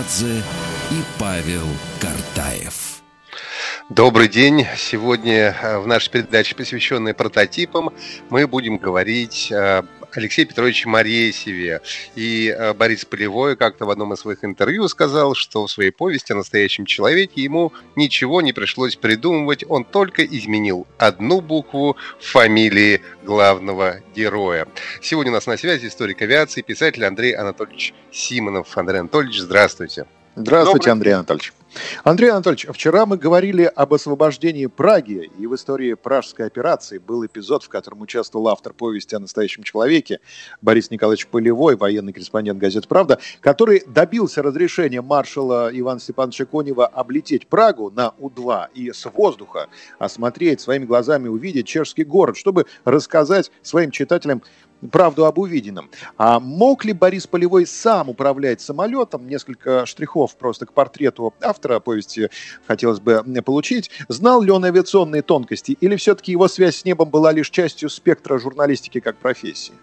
Махарадзе и Павел Картаев. Добрый день. Сегодня э, в нашей передаче, посвященной прототипам, мы будем говорить о Алексее Петровиче Моресеве. И э, Борис Полевой как-то в одном из своих интервью сказал, что в своей повести о настоящем человеке ему ничего не пришлось придумывать, он только изменил одну букву в фамилии главного героя. Сегодня у нас на связи историк авиации, писатель Андрей Анатольевич Симонов. Андрей Анатольевич, здравствуйте. Здравствуйте, Добрый... Андрей Анатольевич. Андрей Анатольевич, вчера мы говорили об освобождении Праги, и в истории Пражской операции был эпизод, в котором участвовал автор повести о настоящем человеке Борис Николаевич Полевой, военный корреспондент газеты «Правда», который добился разрешения маршала Ивана Степановича Конева облететь Прагу на У-2 и с воздуха осмотреть, своими глазами увидеть чешский город, чтобы рассказать своим читателям правду об увиденном. А мог ли Борис Полевой сам управлять самолетом? Несколько штрихов просто к портрету автора повести хотелось бы получить. Знал ли он авиационные тонкости или все-таки его связь с небом была лишь частью спектра журналистики как профессии?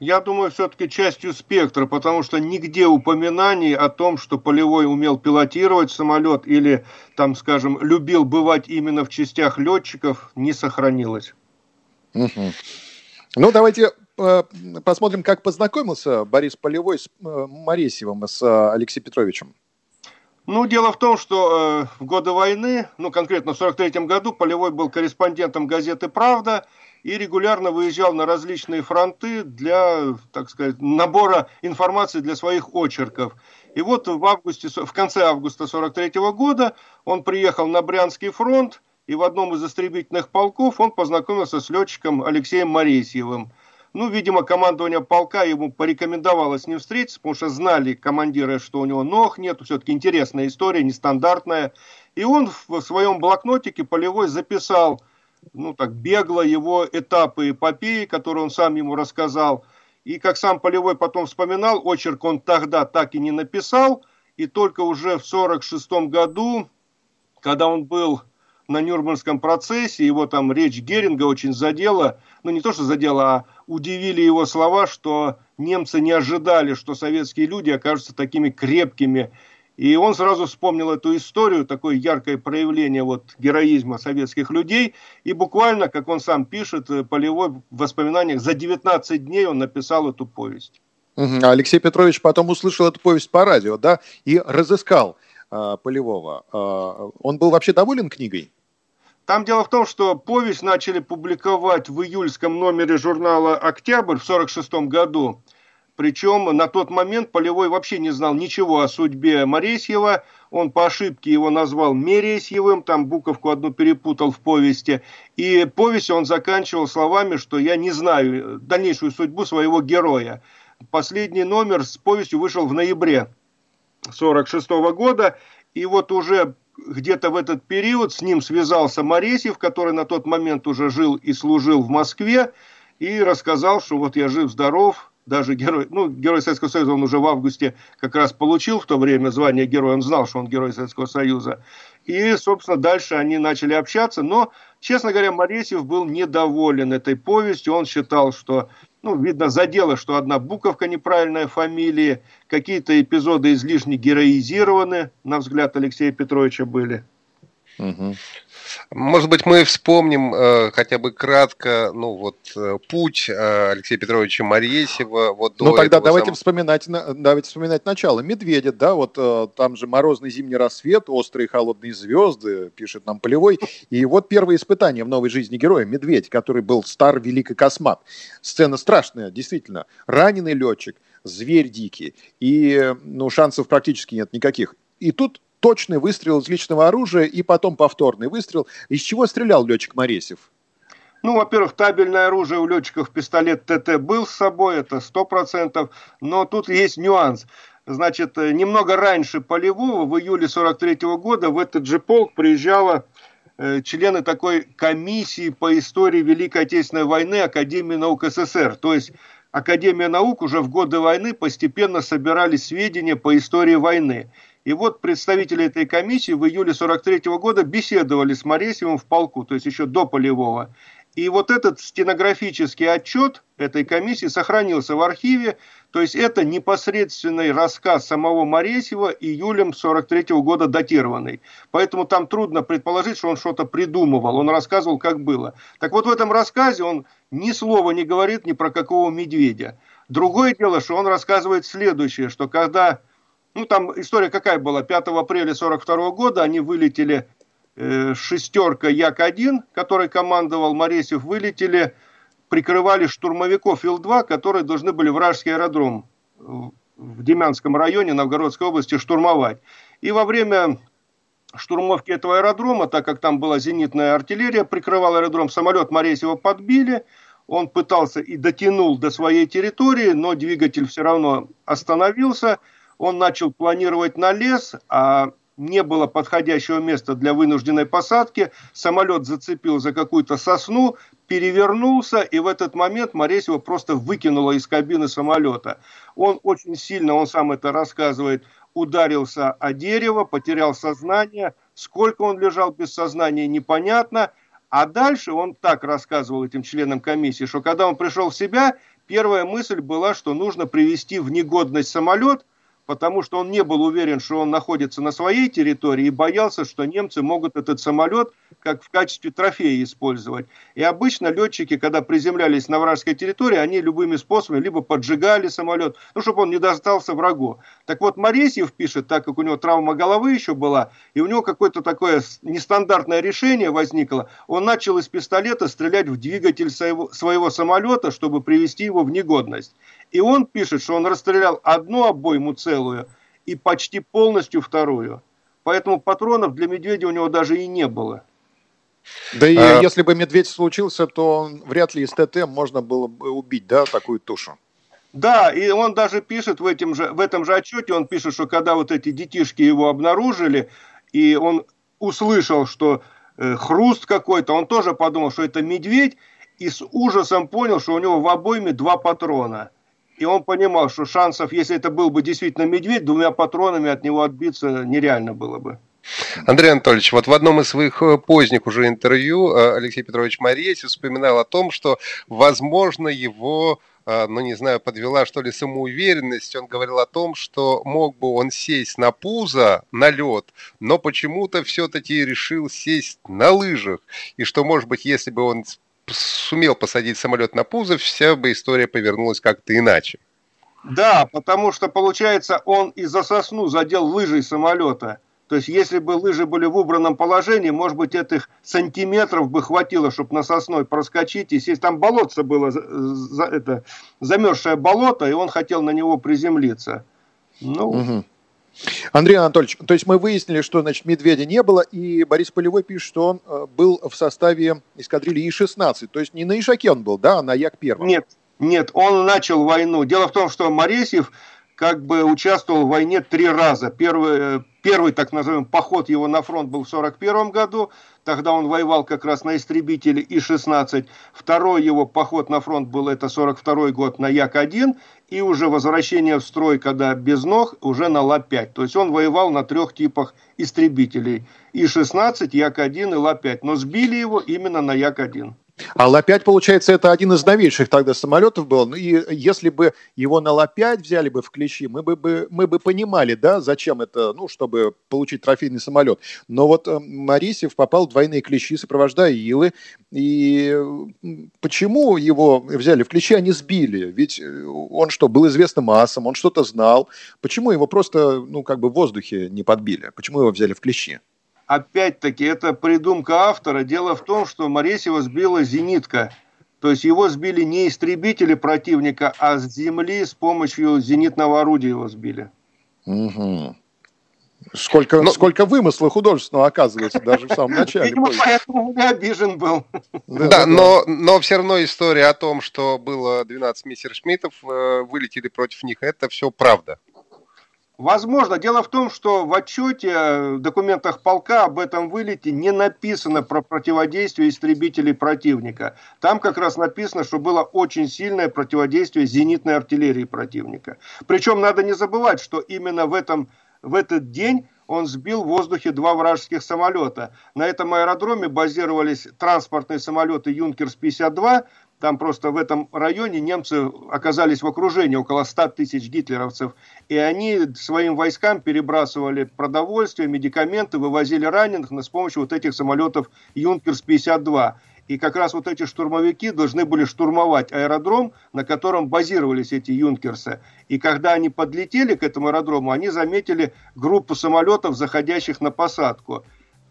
Я думаю, все-таки частью спектра, потому что нигде упоминаний о том, что Полевой умел пилотировать самолет или, там, скажем, любил бывать именно в частях летчиков, не сохранилось. Угу. Ну, давайте посмотрим, как познакомился Борис Полевой с э, Моресьевым, с э, Алексеем Петровичем. Ну, дело в том, что э, в годы войны, ну, конкретно в 43 году, Полевой был корреспондентом газеты «Правда» и регулярно выезжал на различные фронты для, так сказать, набора информации для своих очерков. И вот в, августе, в конце августа 43 года он приехал на Брянский фронт, и в одном из истребительных полков он познакомился с летчиком Алексеем Моресьевым. Ну, видимо, командование полка ему порекомендовало с ним встретиться, потому что знали командиры, что у него ног нет, все-таки интересная история, нестандартная. И он в своем блокнотике полевой записал, ну так, бегло его этапы эпопеи, которые он сам ему рассказал. И как сам Полевой потом вспоминал, очерк он тогда так и не написал, и только уже в 1946 году, когда он был на Нюрнбергском процессе, его там речь Геринга очень задела, ну не то что задела, а удивили его слова, что немцы не ожидали, что советские люди окажутся такими крепкими. И он сразу вспомнил эту историю, такое яркое проявление вот героизма советских людей. И буквально, как он сам пишет, э, Полевой в воспоминаниях, за 19 дней он написал эту повесть. Алексей Петрович потом услышал эту повесть по радио, да, и разыскал э, Полевого. Э, он был вообще доволен книгой? Там дело в том, что повесть начали публиковать в июльском номере журнала «Октябрь» в 1946 году. Причем на тот момент Полевой вообще не знал ничего о судьбе Моресьева. Он по ошибке его назвал Мересьевым, там буковку одну перепутал в повести. И повесть он заканчивал словами, что я не знаю дальнейшую судьбу своего героя. Последний номер с повестью вышел в ноябре 1946 года. И вот уже где-то в этот период с ним связался Моресьев, который на тот момент уже жил и служил в Москве, и рассказал, что вот я жив-здоров, даже герой, ну, герой Советского Союза он уже в августе как раз получил в то время звание героя, он знал, что он герой Советского Союза. И, собственно, дальше они начали общаться, но, честно говоря, Моресьев был недоволен этой повестью, он считал, что ну, видно, задело, что одна буковка неправильная фамилии, какие-то эпизоды излишне героизированы, на взгляд Алексея Петровича были. Угу. Может быть, мы вспомним э, хотя бы кратко, ну вот э, путь э, Алексея Петровича Моресева. Вот ну тогда давайте сам... вспоминать, давайте вспоминать начало. Медведя, да, вот э, там же морозный зимний рассвет, острые холодные звезды, пишет нам Полевой. И вот первое испытание в новой жизни героя Медведь, который был стар, велик и космат. Сцена страшная, действительно. Раненый летчик, зверь дикий, и ну шансов практически нет никаких. И тут точный выстрел из личного оружия и потом повторный выстрел. Из чего стрелял летчик Моресев? Ну, во-первых, табельное оружие у летчиков пистолет ТТ был с собой, это сто процентов, но тут есть нюанс. Значит, э, немного раньше Полевого, в июле 43 года, в этот же полк приезжала э, члены такой комиссии по истории Великой Отечественной войны Академии наук СССР. То есть Академия наук уже в годы войны постепенно собирали сведения по истории войны. И вот представители этой комиссии в июле 43 года беседовали с Моресевым в полку, то есть еще до Полевого. И вот этот стенографический отчет этой комиссии сохранился в архиве, то есть это непосредственный рассказ самого Моресева июлем 43 -го года датированный. Поэтому там трудно предположить, что он что-то придумывал, он рассказывал, как было. Так вот в этом рассказе он ни слова не говорит ни про какого медведя. Другое дело, что он рассказывает следующее, что когда, ну там история какая была, 5 апреля 42 года они вылетели э, шестерка Як-1, который командовал Моресев, вылетели, прикрывали штурмовиков Ил-2, которые должны были вражеский аэродром в Демянском районе Новгородской области штурмовать. И во время штурмовки этого аэродрома, так как там была зенитная артиллерия, прикрывал аэродром, самолет Моресева подбили, он пытался и дотянул до своей территории, но двигатель все равно остановился, он начал планировать на лес, а не было подходящего места для вынужденной посадки, самолет зацепил за какую-то сосну, перевернулся, и в этот момент Моресева просто выкинуло из кабины самолета. Он очень сильно, он сам это рассказывает, ударился о дерево, потерял сознание. Сколько он лежал без сознания, непонятно. А дальше он так рассказывал этим членам комиссии, что когда он пришел в себя, первая мысль была, что нужно привести в негодность самолет, потому что он не был уверен, что он находится на своей территории и боялся, что немцы могут этот самолет как в качестве трофея использовать. И обычно летчики, когда приземлялись на вражеской территории, они любыми способами либо поджигали самолет, ну, чтобы он не достался врагу. Так вот, Моресьев пишет, так как у него травма головы еще была, и у него какое-то такое нестандартное решение возникло, он начал из пистолета стрелять в двигатель своего, своего самолета, чтобы привести его в негодность. И он пишет, что он расстрелял одну обойму целую и почти полностью вторую. Поэтому патронов для медведя у него даже и не было. Да и а... если бы медведь случился, то вряд ли из ТТ можно было бы убить, да, такую тушу. Да, и он даже пишет в, этом же, в этом же отчете, он пишет, что когда вот эти детишки его обнаружили, и он услышал, что э, хруст какой-то, он тоже подумал, что это медведь, и с ужасом понял, что у него в обойме два патрона – и он понимал, что шансов, если это был бы действительно медведь, двумя патронами от него отбиться нереально было бы. Андрей Анатольевич, вот в одном из своих э, поздних уже интервью э, Алексей Петрович Морейс вспоминал о том, что, возможно, его э, ну, не знаю, подвела, что ли, самоуверенность. Он говорил о том, что мог бы он сесть на пузо, на лед, но почему-то все-таки решил сесть на лыжах. И что, может быть, если бы он сумел посадить самолет на пузо, вся бы история повернулась как-то иначе. Да, потому что, получается, он из-за сосну задел лыжей самолета. То есть, если бы лыжи были в убранном положении, может быть, этих сантиметров бы хватило, чтобы на сосной проскочить. Если там болотце было, за, это, замерзшее болото, и он хотел на него приземлиться. Ну, угу. Андрей Анатольевич, то есть мы выяснили, что значит, медведя не было, и Борис Полевой пишет, что он э, был в составе эскадрильи И-16. То есть не на Ишаке он был, да, а на Як-1. Нет, нет, он начал войну. Дело в том, что Моресьев как бы участвовал в войне три раза. Первый, э, первый так называемый поход его на фронт был в 1941 году, Тогда он воевал как раз на истребителе И-16. Второй его поход на фронт был это 42 год на Як-1. И уже возвращение в строй, когда без ног, уже на Ла-5. То есть он воевал на трех типах истребителей. И-16, Як-1 и Ла-5. Но сбили его именно на Як-1. А Ла-5, получается, это один из новейших тогда самолетов был. Ну и если бы его на Ла-5 взяли бы в клещи, мы бы, мы бы понимали, да, зачем это, ну, чтобы получить трофейный самолет. Но вот э, Марисев попал в двойные клещи, сопровождая Илы. И почему его взяли в клещи, а не сбили? Ведь э, он что, был известным асом, он что-то знал. Почему его просто, ну, как бы в воздухе не подбили? Почему его взяли в клещи? Опять-таки, это придумка автора. Дело в том, что Моресева сбила зенитка. То есть его сбили не истребители противника, а с земли с помощью зенитного орудия его сбили. Угу. Сколько, но... сколько вымысла художественного оказывается даже в самом начале. Видимо, поэтому я обижен был. Да, да, но, но все равно история о том, что было 12 мессершмиттов, э, вылетели против них, это все правда. Возможно. Дело в том, что в отчете, э, в документах полка об этом вылете не написано про противодействие истребителей противника. Там как раз написано, что было очень сильное противодействие зенитной артиллерии противника. Причем надо не забывать, что именно в, этом, в этот день он сбил в воздухе два вражеских самолета. На этом аэродроме базировались транспортные самолеты «Юнкерс-52», там просто в этом районе немцы оказались в окружении около 100 тысяч гитлеровцев, и они своим войскам перебрасывали продовольствие, медикаменты, вывозили раненых с помощью вот этих самолетов «Юнкерс-52». И как раз вот эти штурмовики должны были штурмовать аэродром, на котором базировались эти юнкерсы. И когда они подлетели к этому аэродрому, они заметили группу самолетов, заходящих на посадку.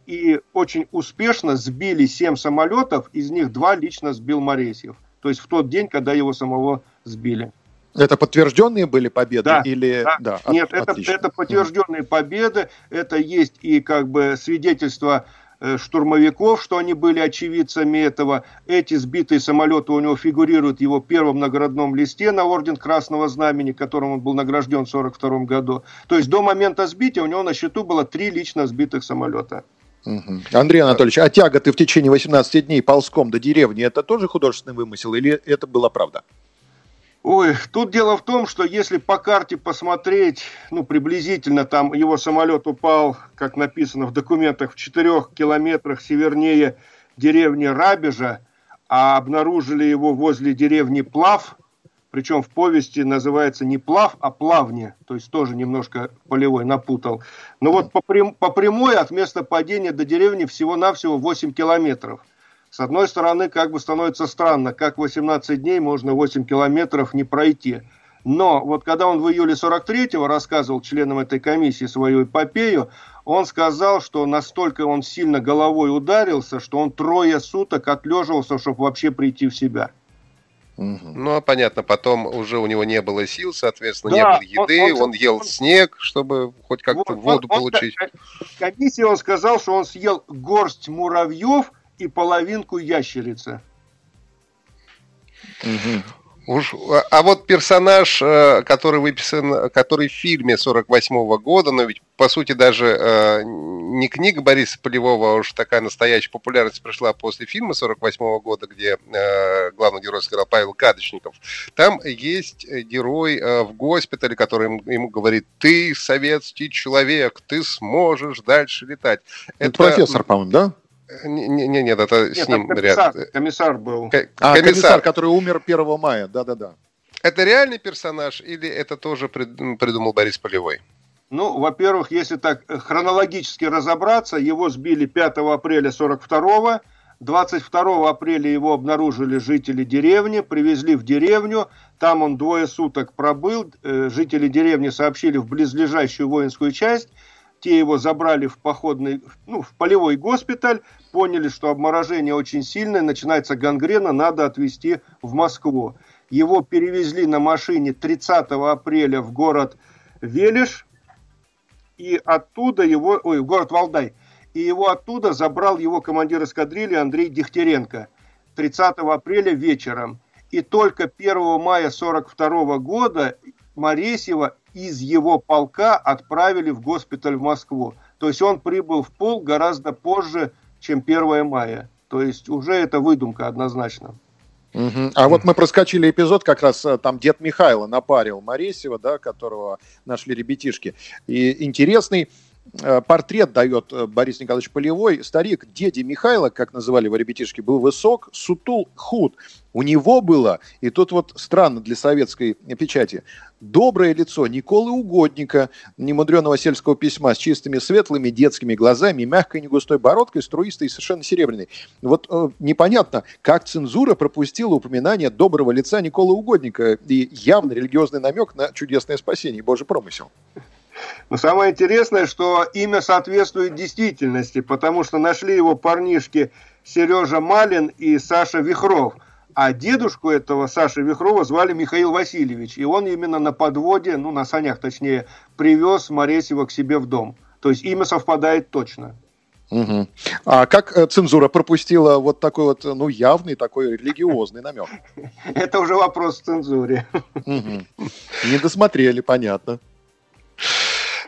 И очень успешно сбили 7 самолетов, из них два лично сбил Моресьев. То есть в тот день, когда его самого сбили. Это подтвержденные были победы да, или да. да Нет, от, это, это подтвержденные победы. Это есть и как бы свидетельство Э, штурмовиков, что они были очевидцами этого. Эти сбитые самолеты у него фигурируют в его первом наградном листе на орден Красного Знамени, которым он был награжден в 1942 году. То есть до момента сбития у него на счету было три лично сбитых самолета. Угу. Андрей Анатольевич, а тяга ты в течение 18 дней ползком до деревни, это тоже художественный вымысел или это была правда? Ой, тут дело в том, что если по карте посмотреть, ну, приблизительно там его самолет упал, как написано в документах, в четырех километрах севернее деревни Рабежа, а обнаружили его возле деревни Плав, причем в повести называется не Плав, а Плавни, то есть тоже немножко полевой напутал. Но вот по, прям, по прямой от места падения до деревни всего-навсего 8 километров. С одной стороны, как бы становится странно, как 18 дней можно 8 километров не пройти. Но вот когда он в июле 43-го рассказывал членам этой комиссии свою эпопею, он сказал, что настолько он сильно головой ударился, что он трое суток отлеживался, чтобы вообще прийти в себя. Ну, а понятно, потом уже у него не было сил, соответственно, да, не было еды, он, он, он ел он, снег, чтобы хоть как-то вот, воду он, получить. Он, комиссии он сказал, что он съел горсть муравьев, и половинку ящерицы. Угу. Уж, а вот персонаж, э, который выписан, который в фильме 48 -го года, но ведь по сути даже э, не книга Бориса Полевого, а уж такая настоящая популярность пришла после фильма 48 -го года, где э, главный герой сыграл Павел Кадочников. Там есть герой в госпитале, который ему, ему говорит, ты советский человек, ты сможешь дальше летать. Это, Это профессор, по-моему, да? Не, не, нет, это нет, с ним комиссар, ряд. Комиссар был. К- а, комиссар. комиссар, который умер 1 мая, да-да-да. Это реальный персонаж или это тоже придумал Борис Полевой? Ну, во-первых, если так э, хронологически разобраться, его сбили 5 апреля 42 22 апреля его обнаружили жители деревни, привезли в деревню, там он двое суток пробыл, э, жители деревни сообщили в близлежащую воинскую часть, те его забрали в походный, ну, в полевой госпиталь, поняли, что обморожение очень сильное, начинается гангрена, надо отвезти в Москву. Его перевезли на машине 30 апреля в город Велиш, и оттуда его, ой, в город Валдай, и его оттуда забрал его командир эскадрильи Андрей Дегтяренко 30 апреля вечером. И только 1 мая 42 года Моресьева из его полка отправили в госпиталь в Москву. То есть он прибыл в пол гораздо позже, чем 1 мая. То есть уже это выдумка однозначно. Угу. А вот мы проскочили эпизод, как раз э, там дед Михайло напарил Моресева, да, которого нашли ребятишки. И интересный портрет дает э, Борис Николаевич Полевой. Старик деди Михайла, как называли его ребятишки, был высок, сутул, худ. У него было, и тут вот странно для советской печати, доброе лицо Николы Угодника, немудренного сельского письма с чистыми светлыми детскими глазами, мягкой негустой бородкой, струистой и совершенно серебряной. Вот э, непонятно, как цензура пропустила упоминание доброго лица Николы Угодника и явный религиозный намек на чудесное спасение Божий промысел. Но самое интересное, что имя соответствует действительности, потому что нашли его парнишки Сережа Малин и Саша Вихров. А дедушку этого Саши Вихрова звали Михаил Васильевич. И он именно на подводе, ну на санях точнее, привез Моресева к себе в дом. То есть имя совпадает точно. Угу. А как э, цензура пропустила вот такой вот, ну, явный такой религиозный намек? Это уже вопрос к цензуре. Не досмотрели, понятно.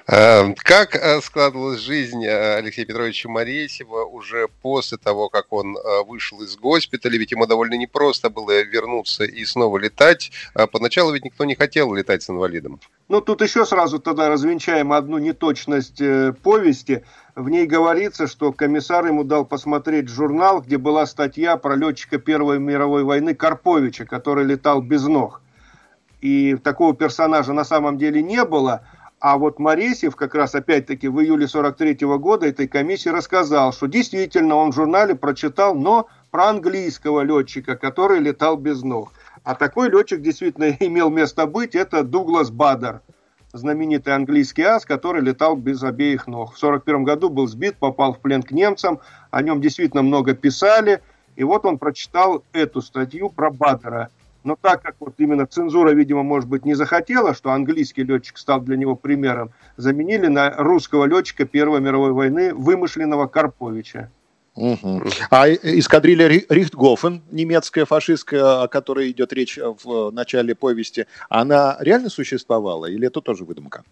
Э, как э, складывалась жизнь э, Алексея Петровича Моресева уже после того, как он вышел из госпиталя? Ведь ему довольно непросто было вернуться и снова летать. Поначалу ведь никто не хотел летать с инвалидом. Ну, тут еще сразу тогда развенчаем одну неточность повести. В ней говорится, что комиссар ему дал посмотреть журнал, где была статья про летчика Первой мировой войны Карповича, который летал без ног. И такого персонажа на самом деле не было – а вот Моресьев как раз опять-таки в июле 43 -го года этой комиссии рассказал, что действительно он в журнале прочитал, но про английского летчика, который летал без ног. А такой летчик действительно имел место быть, это Дуглас Бадер, знаменитый английский ас, который летал без обеих ног. В 41 году был сбит, попал в плен к немцам, о нем действительно много писали, и вот он прочитал эту статью про Бадера – но так как вот именно цензура, видимо, может быть, не захотела, что английский летчик стал для него примером, заменили на русского летчика Первой мировой войны вымышленного Карповича. Угу. А эскадрилья Рихтгофен, немецкая фашистская, о которой идет речь в начале повести, она реально существовала или это тоже выдумка?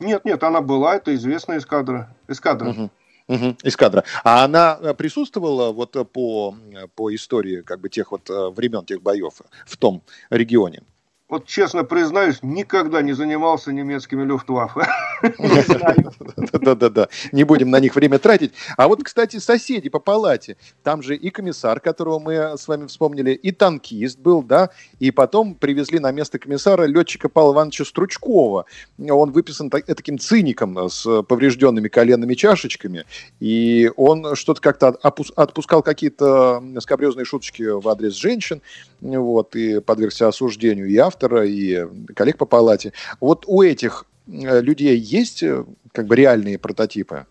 Нет, нет, она была, это известная эскадра. эскадра. Угу. Угу, эскадра. А она э, присутствовала вот э, по, э, по истории как бы тех вот времен, тех боев в том регионе? Вот честно признаюсь, никогда не занимался немецкими люфтваффе. Да-да-да, не будем на них время тратить. А вот, кстати, соседи по палате. Там же и комиссар, которого мы с вами вспомнили, и танкист был, да, и потом привезли на место комиссара летчика Павла Ивановича Стручкова. Он выписан таким циником с поврежденными коленными чашечками, и он что-то как-то отпускал какие-то скобрезные шуточки в адрес женщин, вот, и подвергся осуждению и автора, и коллег по палате. Вот у этих э, людей есть э, как бы реальные прототипы?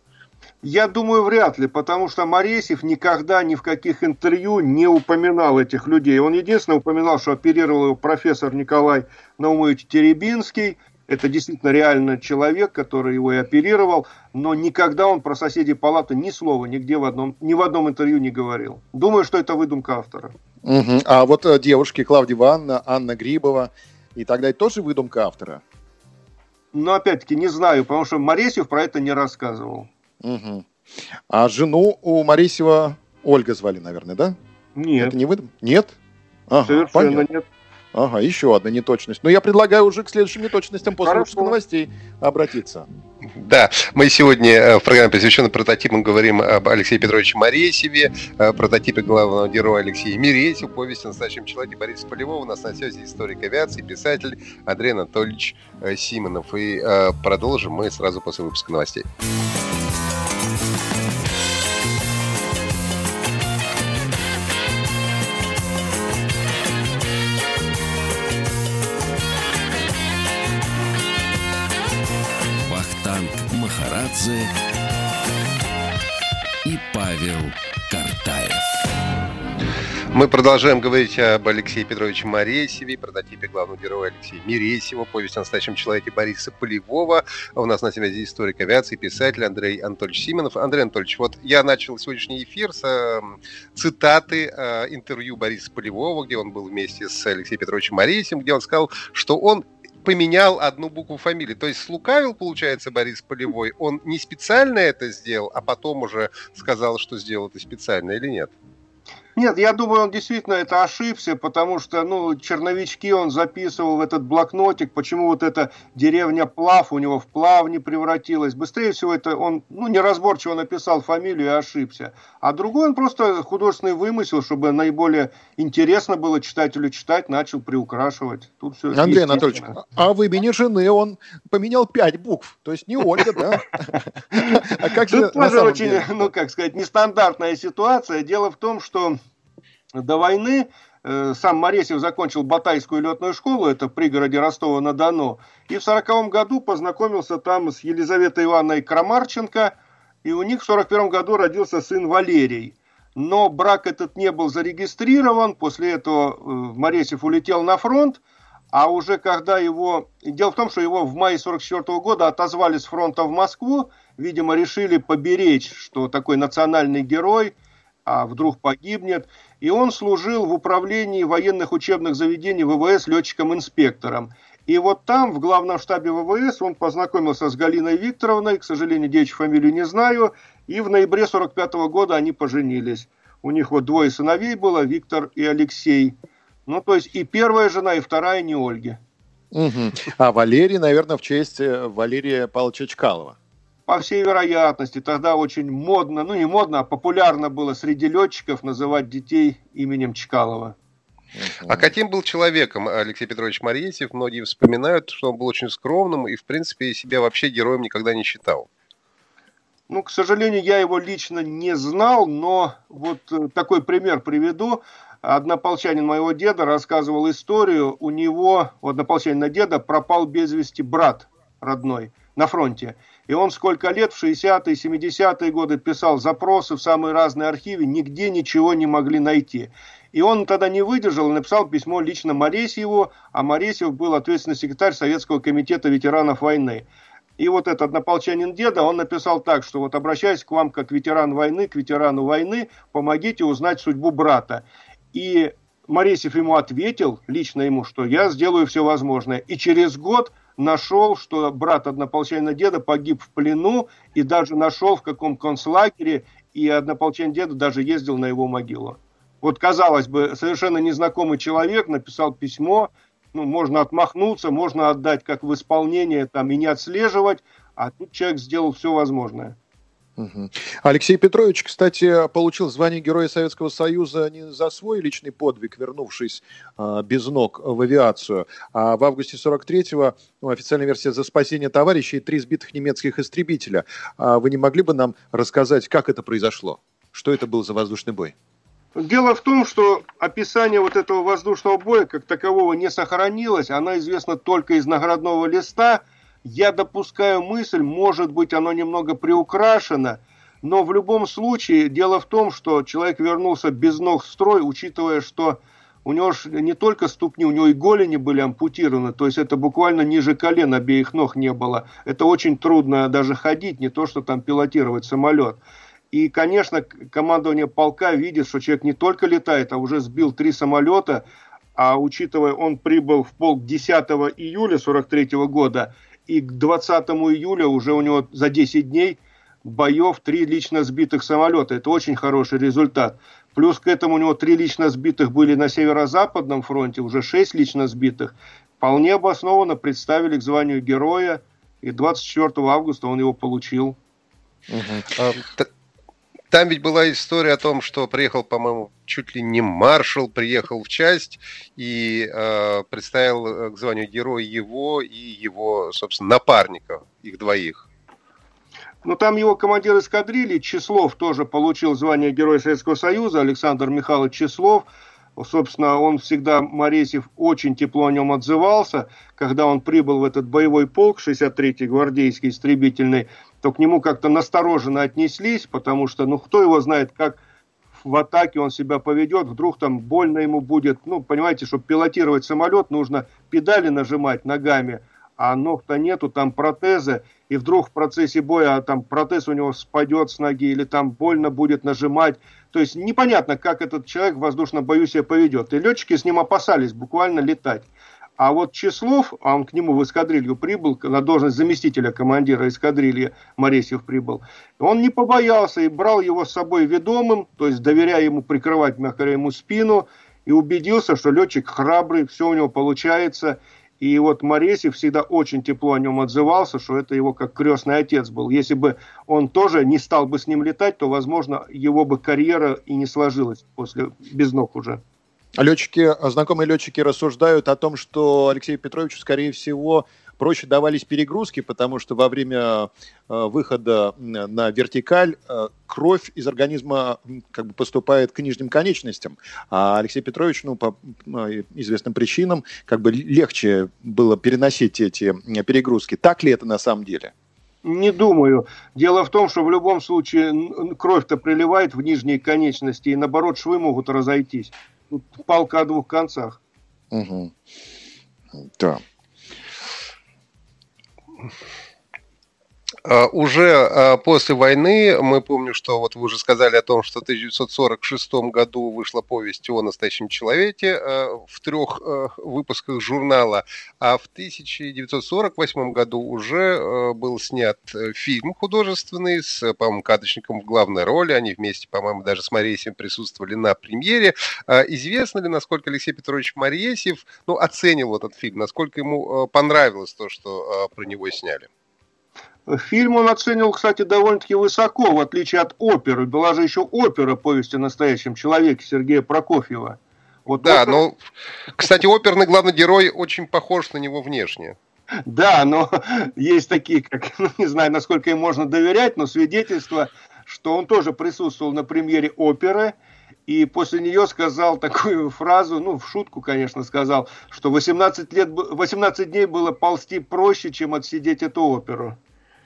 Я думаю, вряд ли, потому что Моресев никогда ни в каких интервью не упоминал этих людей. Он единственное упоминал, что оперировал его профессор Николай Наумович Теребинский, это действительно реально человек, который его и оперировал, но никогда он про соседей палаты ни слова нигде в одном, ни в одном интервью не говорил. Думаю, что это выдумка автора. Угу. А вот э, девушки Клавдия Ивановна, Анна Грибова и так далее, тоже выдумка автора? Но опять-таки не знаю, потому что Моресьев про это не рассказывал. Угу. А жену у Моресьева Ольга звали, наверное, да? Нет. Это не выдум? Нет? Ага, Совершенно понятно. нет. Ага, еще одна неточность. Но я предлагаю уже к следующим неточностям после Хорошо. выпуска новостей обратиться. Да, мы сегодня э, в программе, посвященной прототипам, говорим об Алексее Петровиче Моресеве, э, прототипе главного героя Алексея Миресев, повести о настоящем человеке Бориса Полевого. У нас на связи историк авиации, писатель Андрей Анатольевич э, Симонов. И продолжим мы сразу после выпуска новостей. Меладзе и Павел Картаев. Мы продолжаем говорить об Алексее Петровиче Моресеве, прототипе главного героя Алексея Миресева, повесть о настоящем человеке Бориса Полевого. У нас на связи историк авиации, писатель Андрей Анатольевич Симонов. Андрей Анатольевич, вот я начал сегодняшний эфир с э, цитаты э, интервью Бориса Полевого, где он был вместе с Алексеем Петровичем Моресевым, где он сказал, что он поменял одну букву фамилии. То есть слукавил, получается, Борис Полевой. Он не специально это сделал, а потом уже сказал, что сделал это специально или нет? Нет, я думаю, он действительно это ошибся, потому что, ну, черновички он записывал в этот блокнотик, почему вот эта деревня Плав у него в Плавне превратилась. Быстрее всего это он, ну, неразборчиво написал фамилию и ошибся. А другой он просто художественный вымысел, чтобы наиболее интересно было читателю читать, начал приукрашивать. Тут все Андрей Анатольевич, а в имени жены он поменял пять букв, то есть не Ольга, да? А как же тоже очень, ну, как сказать, нестандартная ситуация. Дело в том, что до войны э, сам Моресев закончил Батайскую летную школу, это в пригороде Ростова-на-Дону, и в 40 году познакомился там с Елизаветой Ивановной Крамарченко, и у них в 41 году родился сын Валерий. Но брак этот не был зарегистрирован, после этого э, Моресев улетел на фронт, а уже когда его... Дело в том, что его в мае 44 года отозвали с фронта в Москву, видимо, решили поберечь, что такой национальный герой, а вдруг погибнет и он служил в управлении военных учебных заведений ВВС летчиком-инспектором. И вот там, в главном штабе ВВС, он познакомился с Галиной Викторовной, к сожалению, девичью фамилию не знаю, и в ноябре 45 года они поженились. У них вот двое сыновей было, Виктор и Алексей. Ну, то есть и первая жена, и вторая не Ольги. Угу. А Валерий, наверное, в честь э, Валерия Павловича Чкалова. По всей вероятности, тогда очень модно, ну не модно, а популярно было среди летчиков называть детей именем Чкалова. А каким был человеком Алексей Петрович Моресьев? Многие вспоминают, что он был очень скромным и, в принципе, себя вообще героем никогда не считал. Ну, к сожалению, я его лично не знал, но вот э, такой пример приведу. Однополчанин моего деда рассказывал историю. У него, у однополчанина деда, пропал без вести брат родной на фронте. И он сколько лет, в 60-е, 70-е годы писал запросы в самые разные архивы, нигде ничего не могли найти. И он тогда не выдержал и написал письмо лично Моресьеву, а Моресьев был ответственный секретарь Советского комитета ветеранов войны. И вот этот однополчанин деда, он написал так, что вот обращаюсь к вам как ветеран войны, к ветерану войны, помогите узнать судьбу брата. И Моресьев ему ответил, лично ему, что я сделаю все возможное. И через год нашел, что брат однополчанина деда погиб в плену, и даже нашел в каком концлагере, и однополчанин деда даже ездил на его могилу. Вот, казалось бы, совершенно незнакомый человек написал письмо, ну, можно отмахнуться, можно отдать как в исполнение там, и не отслеживать, а тут человек сделал все возможное. Алексей Петрович, кстати, получил звание Героя Советского Союза не за свой личный подвиг, вернувшись э, без ног в авиацию, а в августе 43-го ну, официальная версия за спасение товарищей и три сбитых немецких истребителя. А вы не могли бы нам рассказать, как это произошло? Что это был за воздушный бой? Дело в том, что описание вот этого воздушного боя как такового не сохранилось. Оно известно только из наградного листа. Я допускаю мысль, может быть, оно немного приукрашено, но в любом случае дело в том, что человек вернулся без ног в строй, учитывая, что у него не только ступни, у него и голени были ампутированы, то есть это буквально ниже колен обеих ног не было. Это очень трудно даже ходить, не то что там пилотировать самолет. И, конечно, командование полка видит, что человек не только летает, а уже сбил три самолета, а учитывая, он прибыл в полк 10 июля 43 года, и к 20 июля уже у него за 10 дней боев три лично сбитых самолета. Это очень хороший результат. Плюс к этому у него три лично сбитых были на северо-западном фронте, уже шесть лично сбитых. Вполне обоснованно представили к званию героя, и 24 августа он его получил. Угу. Там ведь была история о том, что приехал, по-моему, чуть ли не маршал, приехал в часть и э, представил э, к званию героя его и его, собственно, напарника, их двоих. Ну, там его командир эскадрильи, Числов, тоже получил звание Героя Советского Союза, Александр Михайлович Числов. Собственно, он всегда, Моресев, очень тепло о нем отзывался. Когда он прибыл в этот боевой полк, 63-й гвардейский истребительный, то к нему как-то настороженно отнеслись, потому что, ну, кто его знает, как в атаке он себя поведет, вдруг там больно ему будет. Ну, понимаете, чтобы пилотировать самолет, нужно педали нажимать ногами, а ног-то нету, там протезы, и вдруг в процессе боя а там протез у него спадет с ноги, или там больно будет нажимать. То есть непонятно, как этот человек в воздушном бою себя поведет. И летчики с ним опасались буквально летать. А вот Числов, а он к нему в эскадрилью прибыл, на должность заместителя командира эскадрильи Моресьев прибыл, он не побоялся и брал его с собой ведомым, то есть доверяя ему прикрывать, мягко ему спину, и убедился, что летчик храбрый, все у него получается. И вот Моресьев всегда очень тепло о нем отзывался, что это его как крестный отец был. Если бы он тоже не стал бы с ним летать, то, возможно, его бы карьера и не сложилась после без ног уже. Летчики, знакомые летчики рассуждают о том, что Алексею Петровичу, скорее всего, проще давались перегрузки, потому что во время э, выхода на вертикаль э, кровь из организма как бы поступает к нижним конечностям. А Алексей Петрович, ну, по известным причинам, как бы легче было переносить эти перегрузки. Так ли это на самом деле? Не думаю. Дело в том, что в любом случае кровь-то приливает в нижние конечности, и наоборот швы могут разойтись. Тут палка о двух концах. Угу. Да. А, уже а, после войны мы помним, что вот вы уже сказали о том, что в 1946 году вышла повесть о настоящем человеке а, в трех выпусках журнала, а в 1948 году уже был снят э, фильм художественный с, по-моему, Кадочником в главной роли. Они вместе, по-моему, даже с Моресием присутствовали на премьере. Известно ли, насколько Алексей Петрович Моресев ну, оценил этот фильм, насколько ему понравилось то, что про него сняли? Фильм он оценил, кстати, довольно-таки высоко, в отличие от оперы. Была же еще опера «Повесть о настоящем человеке» Сергея Прокофьева. Вот да, опер... но, кстати, оперный главный герой очень похож на него внешне. Да, но есть такие, как, ну, не знаю, насколько им можно доверять, но свидетельство, что он тоже присутствовал на премьере оперы, и после нее сказал такую фразу, ну, в шутку, конечно, сказал, что 18, лет, 18 дней было ползти проще, чем отсидеть эту оперу.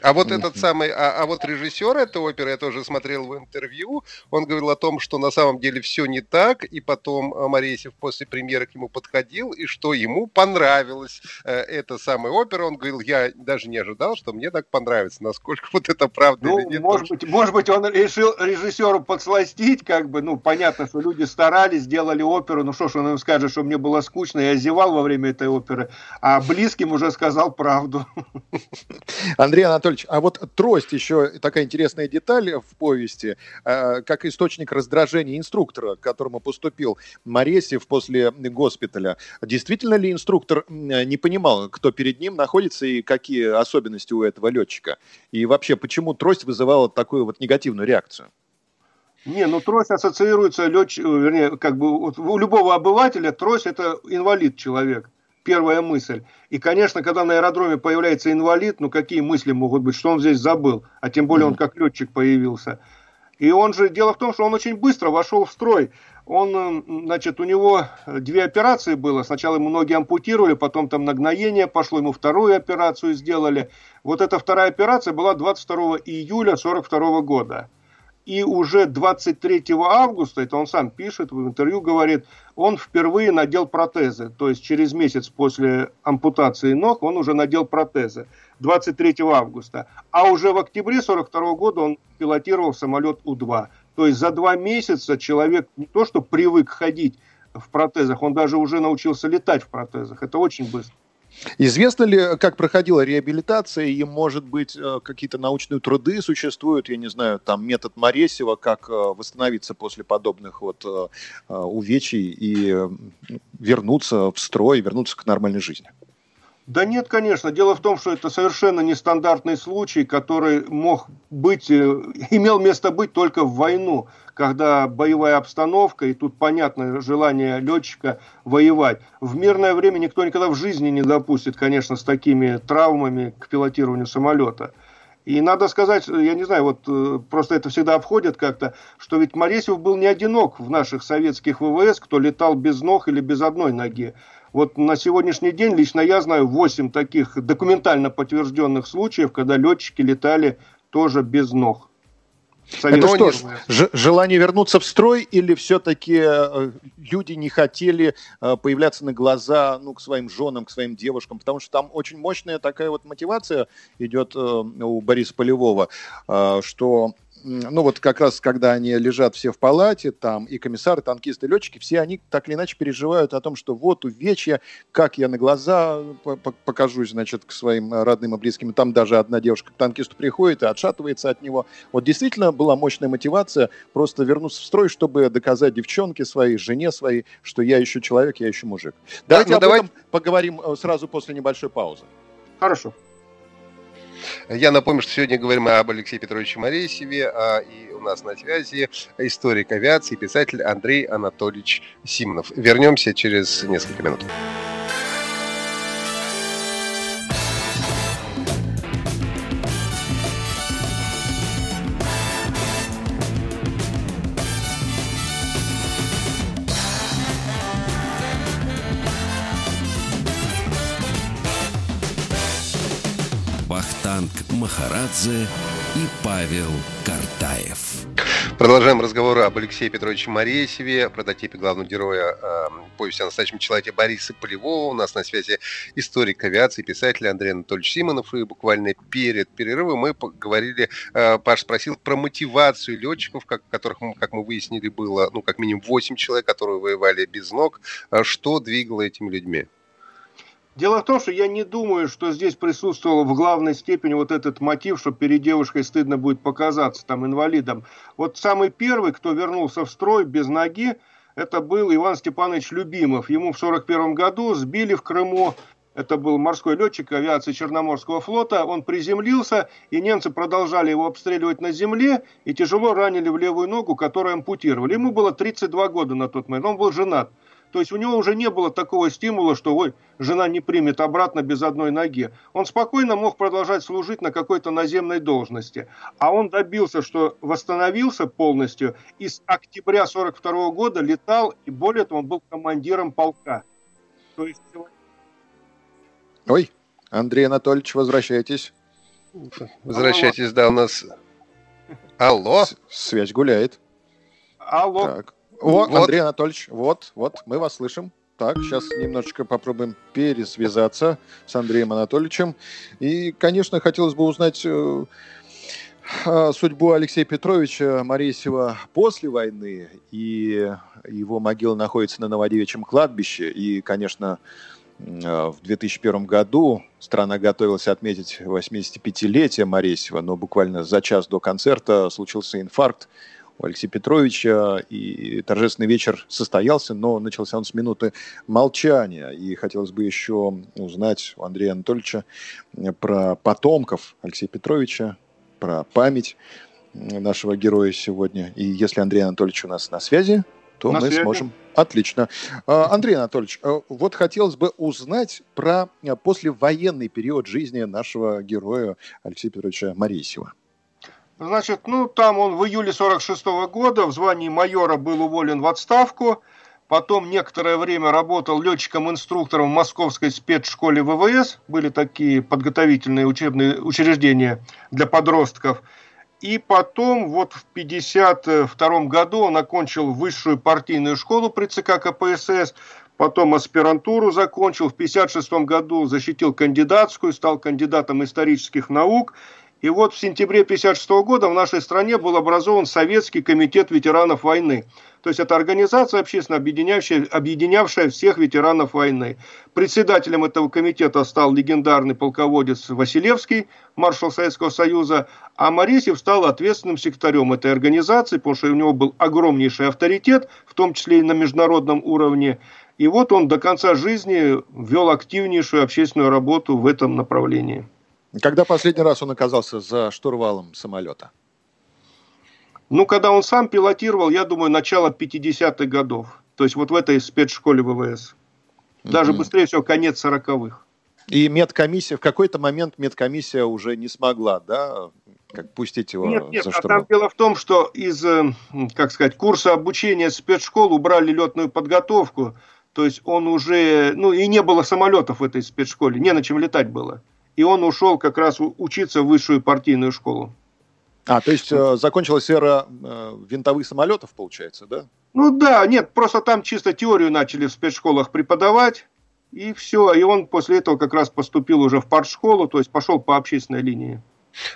А вот этот самый, а, а вот режиссер этой оперы, я тоже смотрел в интервью, он говорил о том, что на самом деле все не так, и потом а, Моресев после премьеры к нему подходил, и что ему понравилась э, эта самая опера. Он говорил, я даже не ожидал, что мне так понравится. Насколько вот это правда ну, или нет? Может быть, может быть, он решил режиссеру подсластить, как бы, ну, понятно, что люди старались, сделали оперу, ну что ж, он им скажет, что мне было скучно, я зевал во время этой оперы, а близким уже сказал правду. Андрей Анатольевич, Анатольевич, а вот трость еще такая интересная деталь в повести, э, как источник раздражения инструктора, к которому поступил Моресев после госпиталя. Действительно ли инструктор не понимал, кто перед ним находится и какие особенности у этого летчика? И вообще, почему трость вызывала такую вот негативную реакцию? Не, ну трость ассоциируется, летч... вернее, как бы у любого обывателя трость это инвалид человек первая мысль. И, конечно, когда на аэродроме появляется инвалид, ну какие мысли могут быть, что он здесь забыл, а тем более он как летчик появился. И он же, дело в том, что он очень быстро вошел в строй. Он, значит, у него две операции было. Сначала ему ноги ампутировали, потом там нагноение пошло, ему вторую операцию сделали. Вот эта вторая операция была 22 июля 42 года. И уже 23 августа, это он сам пишет, в интервью говорит, он впервые надел протезы. То есть через месяц после ампутации ног он уже надел протезы. 23 августа. А уже в октябре 42 года он пилотировал самолет У-2. То есть за два месяца человек не то что привык ходить в протезах, он даже уже научился летать в протезах. Это очень быстро. Известно ли, как проходила реабилитация, и, может быть, э, какие-то научные труды существуют, я не знаю, там метод Моресева, как э, восстановиться после подобных вот э, увечий и вернуться в строй, вернуться к нормальной жизни? Да нет, конечно. Дело в том, что это совершенно нестандартный случай, который мог быть, э, имел место быть только в войну, когда боевая обстановка, и тут понятно желание летчика воевать. В мирное время никто никогда в жизни не допустит, конечно, с такими травмами к пилотированию самолета. И надо сказать, я не знаю, вот э, просто это всегда обходят как-то, что ведь Моресев был не одинок в наших советских ВВС, кто летал без ног или без одной ноги. Вот на сегодняшний день лично я знаю 8 таких документально подтвержденных случаев, когда летчики летали тоже без ног. Это что ж, желание вернуться в строй или все-таки э, люди не хотели э, появляться на глаза ну, к своим женам, к своим девушкам? Потому что там очень мощная такая вот мотивация идет э, у Бориса Полевого, что ну вот как раз, когда они лежат все в палате, там и комиссары, танкисты, летчики, все они так или иначе переживают о том, что вот увечья, как я на глаза покажусь, значит, к своим родным и близким. Там даже одна девушка к танкисту приходит и отшатывается от него. Вот действительно была мощная мотивация просто вернуться в строй, чтобы доказать девчонке своей, жене своей, что я еще человек, я еще мужик. Давайте ну, об давай... этом поговорим э, сразу после небольшой паузы. Хорошо. Я напомню, что сегодня говорим об Алексее Петровиче Морейсеве, а, и у нас на связи историк авиации, писатель Андрей Анатольевич Симонов. Вернемся через несколько минут. Махарадзе и Павел Картаев. Продолжаем разговор об Алексее Петровиче Моресеве, прототипе главного героя э, повести о настоящем человеке Бориса Полевого. У нас на связи историк авиации, писатель Андрей Анатольевич Симонов. И буквально перед перерывом мы поговорили, э, Паш спросил про мотивацию летчиков, как, которых, как мы выяснили, было ну, как минимум 8 человек, которые воевали без ног. Э, что двигало этими людьми? Дело в том, что я не думаю, что здесь присутствовал в главной степени вот этот мотив, что перед девушкой стыдно будет показаться там инвалидом. Вот самый первый, кто вернулся в строй без ноги, это был Иван Степанович Любимов. Ему в 1941 году сбили в Крыму это был морской летчик авиации Черноморского флота. Он приземлился, и немцы продолжали его обстреливать на земле и тяжело ранили в левую ногу, которую ампутировали. Ему было 32 года на тот момент, он был женат. То есть у него уже не было такого стимула, что ой, жена не примет обратно без одной ноги. Он спокойно мог продолжать служить на какой-то наземной должности. А он добился, что восстановился полностью и с октября 42 года летал, и более того, он был командиром полка. То есть... Ой, Андрей Анатольевич, возвращайтесь. Возвращайтесь, да, у нас... Алло? С связь гуляет. Алло. Так. О, вот. Андрей Анатольевич, вот, вот, мы вас слышим. Так, сейчас немножечко попробуем пересвязаться с Андреем Анатольевичем. И, конечно, хотелось бы узнать э, судьбу Алексея Петровича Моресева после войны. И его могила находится на Новодевичьем кладбище. И, конечно, э, в 2001 году страна готовилась отметить 85-летие Моресева, но буквально за час до концерта случился инфаркт Алексея Петровича, и торжественный вечер состоялся, но начался он с минуты молчания. И хотелось бы еще узнать у Андрея Анатольевича про потомков Алексея Петровича, про память нашего героя сегодня. И если Андрей Анатольевич у нас на связи, то на мы связи. сможем. Отлично. А, Андрей Анатольевич, а, вот хотелось бы узнать про послевоенный период жизни нашего героя Алексея Петровича Моресева. Значит, ну, там он в июле 46 -го года в звании майора был уволен в отставку. Потом некоторое время работал летчиком-инструктором в московской спецшколе ВВС. Были такие подготовительные учебные учреждения для подростков. И потом, вот в 1952 году он окончил высшую партийную школу при ЦК КПСС, потом аспирантуру закончил, в 1956 году защитил кандидатскую, стал кандидатом исторических наук – и вот в сентябре 1956 года в нашей стране был образован Советский комитет ветеранов войны. То есть это организация общественно объединяющая, объединявшая всех ветеранов войны. Председателем этого комитета стал легендарный полководец Василевский, маршал Советского Союза, а Моресев стал ответственным секретарем этой организации, потому что у него был огромнейший авторитет, в том числе и на международном уровне. И вот он до конца жизни вел активнейшую общественную работу в этом направлении. Когда последний раз он оказался за штурвалом самолета? Ну, когда он сам пилотировал, я думаю, начало 50-х годов. То есть вот в этой спецшколе ВВС. Даже mm-hmm. быстрее всего, конец 40-х. И медкомиссия, в какой-то момент медкомиссия уже не смогла, да, как пустить его нет, нет, за штурвал? А там дело в том, что из, э, как сказать, курса обучения спецшкол убрали летную подготовку, то есть он уже, ну и не было самолетов в этой спецшколе, не на чем летать было и он ушел как раз учиться в высшую партийную школу. А, то есть э, закончилась эра э, винтовых самолетов, получается, да? Ну да, нет, просто там чисто теорию начали в спецшколах преподавать, и все. И он после этого как раз поступил уже в партшколу, то есть пошел по общественной линии.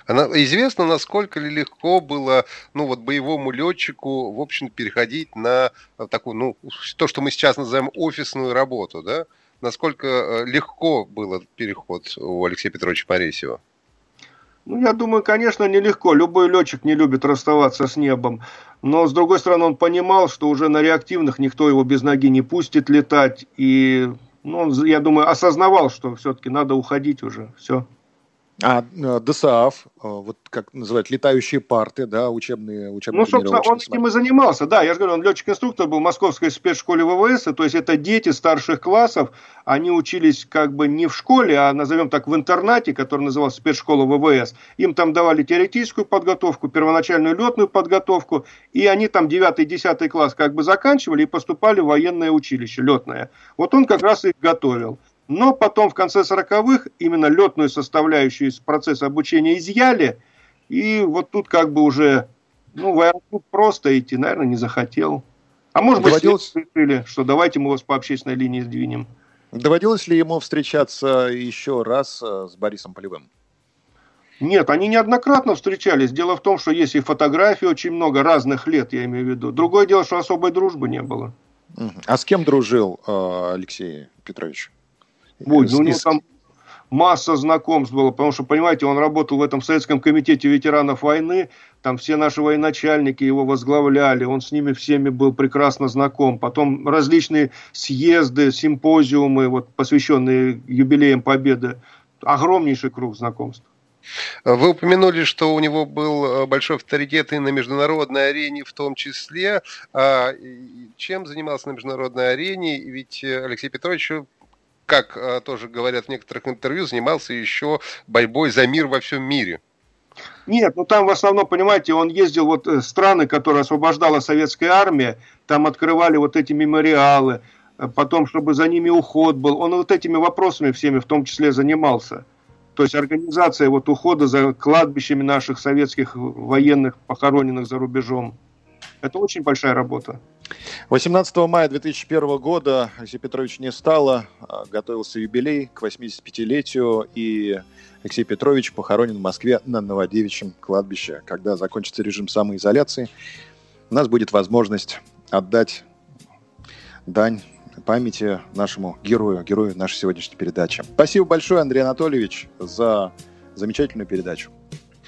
Она, известно, насколько ли легко было, ну, вот боевому летчику, в общем, переходить на такую, ну, то, что мы сейчас называем офисную работу, да? Насколько э, легко был переход у Алексея Петровича Поресева? Ну, я думаю, конечно, нелегко. Любой летчик не любит расставаться с небом. Но, с другой стороны, он понимал, что уже на реактивных никто его без ноги не пустит летать. И, ну, он, я думаю, осознавал, что все-таки надо уходить уже. Все. А э, ДСАФ, э, вот как называют, летающие парты, да, учебные, учебные Ну, собственно, он этим и занимался, да, я же говорю, он летчик-инструктор был в московской спецшколе ВВС, то есть это дети старших классов, они учились как бы не в школе, а назовем так в интернате, который назывался спецшкола ВВС. Им там давали теоретическую подготовку, первоначальную летную подготовку, и они там 9-10 класс как бы заканчивали и поступали в военное училище летное. Вот он как раз их готовил. Но потом в конце 40-х именно летную составляющую из процесса обучения изъяли, и вот тут как бы уже ну, в аэропорт просто идти, наверное, не захотел. А может быть, Доводилось... решили, что давайте мы вас по общественной линии сдвинем. Доводилось ли ему встречаться еще раз э, с Борисом Полевым? Нет, они неоднократно встречались. Дело в том, что есть и фотографии очень много разных лет, я имею в виду. Другое дело, что особой дружбы не было. А с кем дружил э, Алексей Петрович? Ой, ну, у него там масса знакомств было, потому что, понимаете, он работал в этом Советском комитете ветеранов войны, там все наши военачальники его возглавляли, он с ними всеми был прекрасно знаком. Потом различные съезды, симпозиумы, вот, посвященные юбилеям Победы. Огромнейший круг знакомств. Вы упомянули, что у него был э, большой авторитет и на международной арене в том числе. А, чем занимался на международной арене? Ведь э, Алексей Петрович, как э, тоже говорят в некоторых интервью, занимался еще борьбой за мир во всем мире. Нет, ну там в основном, понимаете, он ездил вот страны, которые освобождала советская армия, там открывали вот эти мемориалы, потом, чтобы за ними уход был. Он вот этими вопросами всеми в том числе занимался. То есть организация вот ухода за кладбищами наших советских военных, похороненных за рубежом. Это очень большая работа. 18 мая 2001 года Алексей Петрович не стало, а готовился юбилей к 85-летию, и Алексей Петрович похоронен в Москве на Новодевичьем кладбище. Когда закончится режим самоизоляции, у нас будет возможность отдать дань памяти нашему герою, герою нашей сегодняшней передачи. Спасибо большое, Андрей Анатольевич, за замечательную передачу.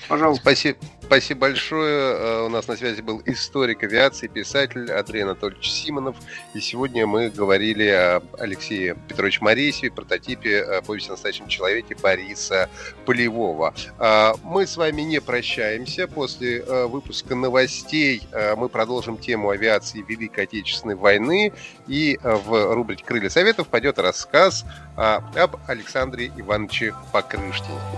Пожалуйста. Спасибо, спасибо большое. Э, у нас на связи был историк авиации, писатель Андрей Анатольевич Симонов. И сегодня мы говорили о Алексее Петровиче Моресеве, прототипе э, повести о настоящем человеке Бориса Полевого. Э, мы с вами не прощаемся. После выпуска новостей мы продолжим тему авиации Великой Отечественной войны. И в рубрике «Крылья Советов» пойдет рассказ об Александре Ивановиче Покрышкине.